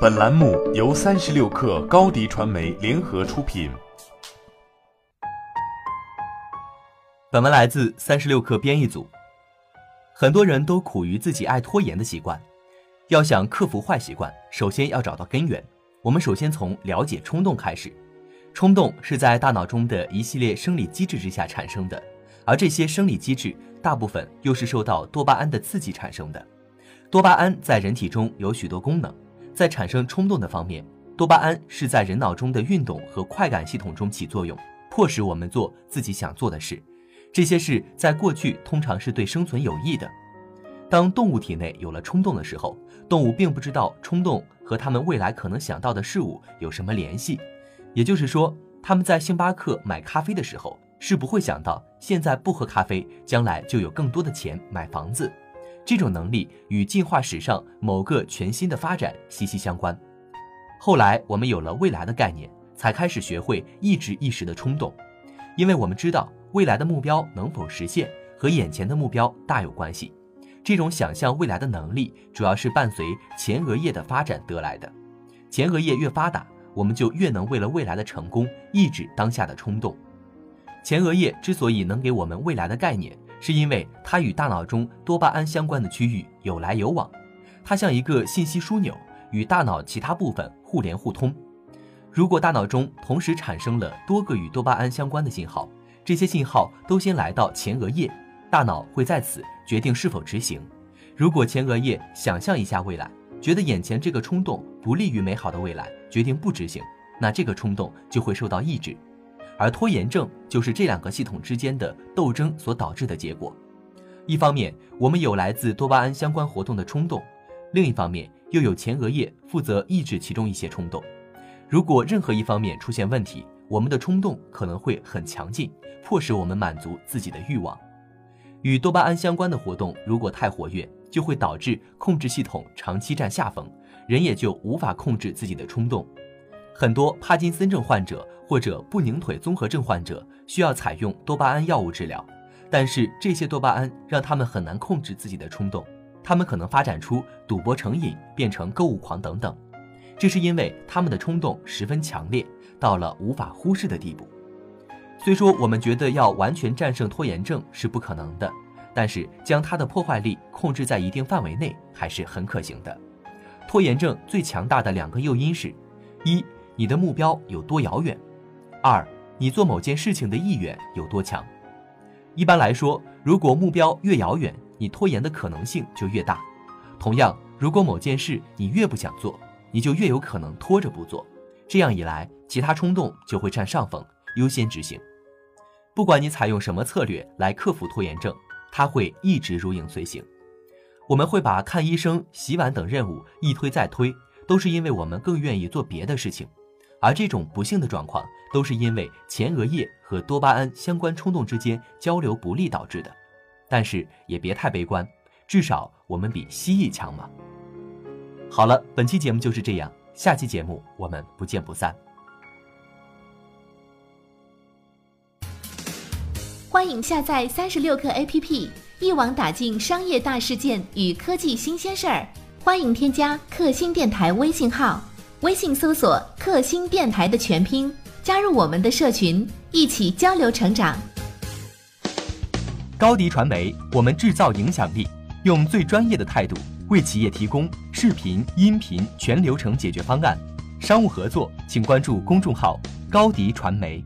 本栏目由三十六氪高低传媒联合出品。本文来自三十六氪编译组。很多人都苦于自己爱拖延的习惯，要想克服坏习惯，首先要找到根源。我们首先从了解冲动开始。冲动是在大脑中的一系列生理机制之下产生的，而这些生理机制大部分又是受到多巴胺的刺激产生的。多巴胺在人体中有许多功能。在产生冲动的方面，多巴胺是在人脑中的运动和快感系统中起作用，迫使我们做自己想做的事。这些事在过去通常是对生存有益的。当动物体内有了冲动的时候，动物并不知道冲动和他们未来可能想到的事物有什么联系。也就是说，他们在星巴克买咖啡的时候，是不会想到现在不喝咖啡，将来就有更多的钱买房子。这种能力与进化史上某个全新的发展息息相关。后来我们有了未来的概念，才开始学会抑制一时的冲动，因为我们知道未来的目标能否实现和眼前的目标大有关系。这种想象未来的能力主要是伴随前额叶的发展得来的。前额叶越发达，我们就越能为了未来的成功抑制当下的冲动。前额叶之所以能给我们未来的概念。是因为它与大脑中多巴胺相关的区域有来有往，它像一个信息枢纽，与大脑其他部分互联互通。如果大脑中同时产生了多个与多巴胺相关的信号，这些信号都先来到前额叶，大脑会在此决定是否执行。如果前额叶想象一下未来，觉得眼前这个冲动不利于美好的未来，决定不执行，那这个冲动就会受到抑制。而拖延症就是这两个系统之间的斗争所导致的结果。一方面，我们有来自多巴胺相关活动的冲动；另一方面，又有前额叶负责抑制其中一些冲动。如果任何一方面出现问题，我们的冲动可能会很强劲，迫使我们满足自己的欲望。与多巴胺相关的活动如果太活跃，就会导致控制系统长期占下风，人也就无法控制自己的冲动。很多帕金森症患者或者不宁腿综合症患者需要采用多巴胺药物治疗，但是这些多巴胺让他们很难控制自己的冲动，他们可能发展出赌博成瘾、变成购物狂等等。这是因为他们的冲动十分强烈，到了无法忽视的地步。虽说我们觉得要完全战胜拖延症是不可能的，但是将它的破坏力控制在一定范围内还是很可行的。拖延症最强大的两个诱因是：一。你的目标有多遥远？二，你做某件事情的意愿有多强？一般来说，如果目标越遥远，你拖延的可能性就越大。同样，如果某件事你越不想做，你就越有可能拖着不做。这样一来，其他冲动就会占上风，优先执行。不管你采用什么策略来克服拖延症，它会一直如影随形。我们会把看医生、洗碗等任务一推再推，都是因为我们更愿意做别的事情。而这种不幸的状况，都是因为前额叶和多巴胺相关冲动之间交流不利导致的。但是也别太悲观，至少我们比蜥蜴强嘛。好了，本期节目就是这样，下期节目我们不见不散。欢迎下载三十六课 APP，一网打尽商业大事件与科技新鲜事儿。欢迎添加克星电台微信号。微信搜索“克星电台”的全拼，加入我们的社群，一起交流成长。高迪传媒，我们制造影响力，用最专业的态度为企业提供视频、音频全流程解决方案。商务合作，请关注公众号“高迪传媒”。